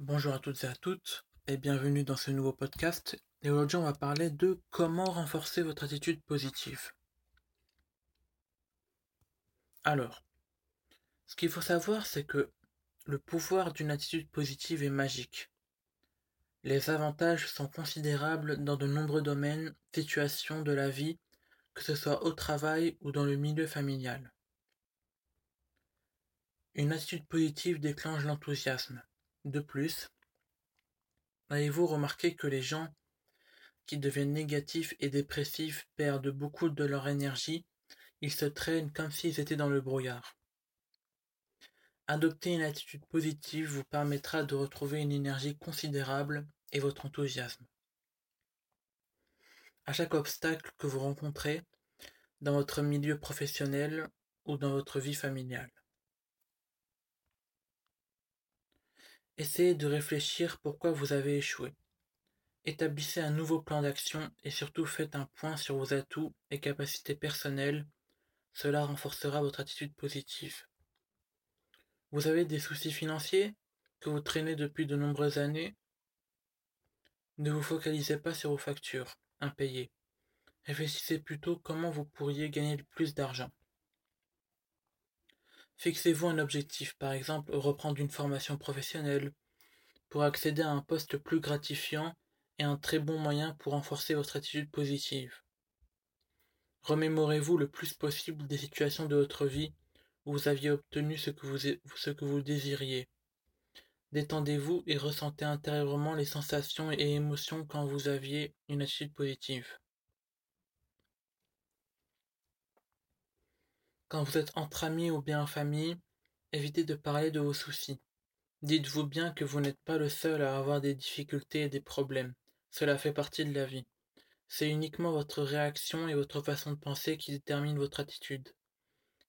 Bonjour à toutes et à toutes et bienvenue dans ce nouveau podcast. Et aujourd'hui on va parler de comment renforcer votre attitude positive. Alors, ce qu'il faut savoir c'est que le pouvoir d'une attitude positive est magique. Les avantages sont considérables dans de nombreux domaines, situations de la vie, que ce soit au travail ou dans le milieu familial. Une attitude positive déclenche l'enthousiasme. De plus, avez-vous remarqué que les gens qui deviennent négatifs et dépressifs perdent beaucoup de leur énergie, ils se traînent comme s'ils étaient dans le brouillard. Adopter une attitude positive vous permettra de retrouver une énergie considérable et votre enthousiasme. À chaque obstacle que vous rencontrez dans votre milieu professionnel ou dans votre vie familiale. Essayez de réfléchir pourquoi vous avez échoué. Établissez un nouveau plan d'action et surtout faites un point sur vos atouts et capacités personnelles. Cela renforcera votre attitude positive. Vous avez des soucis financiers que vous traînez depuis de nombreuses années? Ne vous focalisez pas sur vos factures impayées. Réfléchissez plutôt comment vous pourriez gagner le plus d'argent. Fixez-vous un objectif, par exemple reprendre une formation professionnelle, pour accéder à un poste plus gratifiant et un très bon moyen pour renforcer votre attitude positive. Remémorez-vous le plus possible des situations de votre vie où vous aviez obtenu ce que vous, ce que vous désiriez. Détendez-vous et ressentez intérieurement les sensations et émotions quand vous aviez une attitude positive. Quand vous êtes entre amis ou bien en famille, évitez de parler de vos soucis. Dites-vous bien que vous n'êtes pas le seul à avoir des difficultés et des problèmes. Cela fait partie de la vie. C'est uniquement votre réaction et votre façon de penser qui déterminent votre attitude.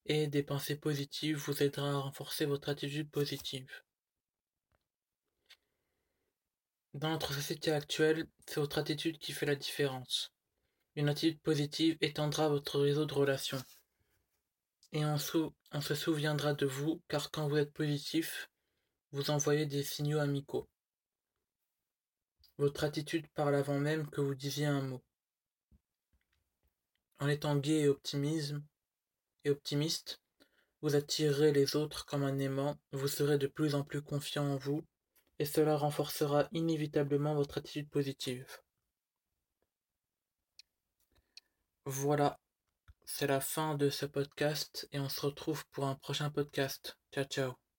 Et des pensées positives vous aidera à renforcer votre attitude positive. Dans notre société actuelle, c'est votre attitude qui fait la différence. Une attitude positive étendra votre réseau de relations et on, se souviendra de vous, car quand vous êtes positif, vous envoyez des signaux amicaux. Votre attitude parle avant même que vous disiez un mot. En étant gai et, et optimiste, vous attirerez les autres comme un aimant, vous serez de plus en plus confiant en vous, et cela renforcera inévitablement votre attitude positive. Voilà, c'est la fin de ce podcast et on se retrouve pour un prochain podcast. Ciao ciao.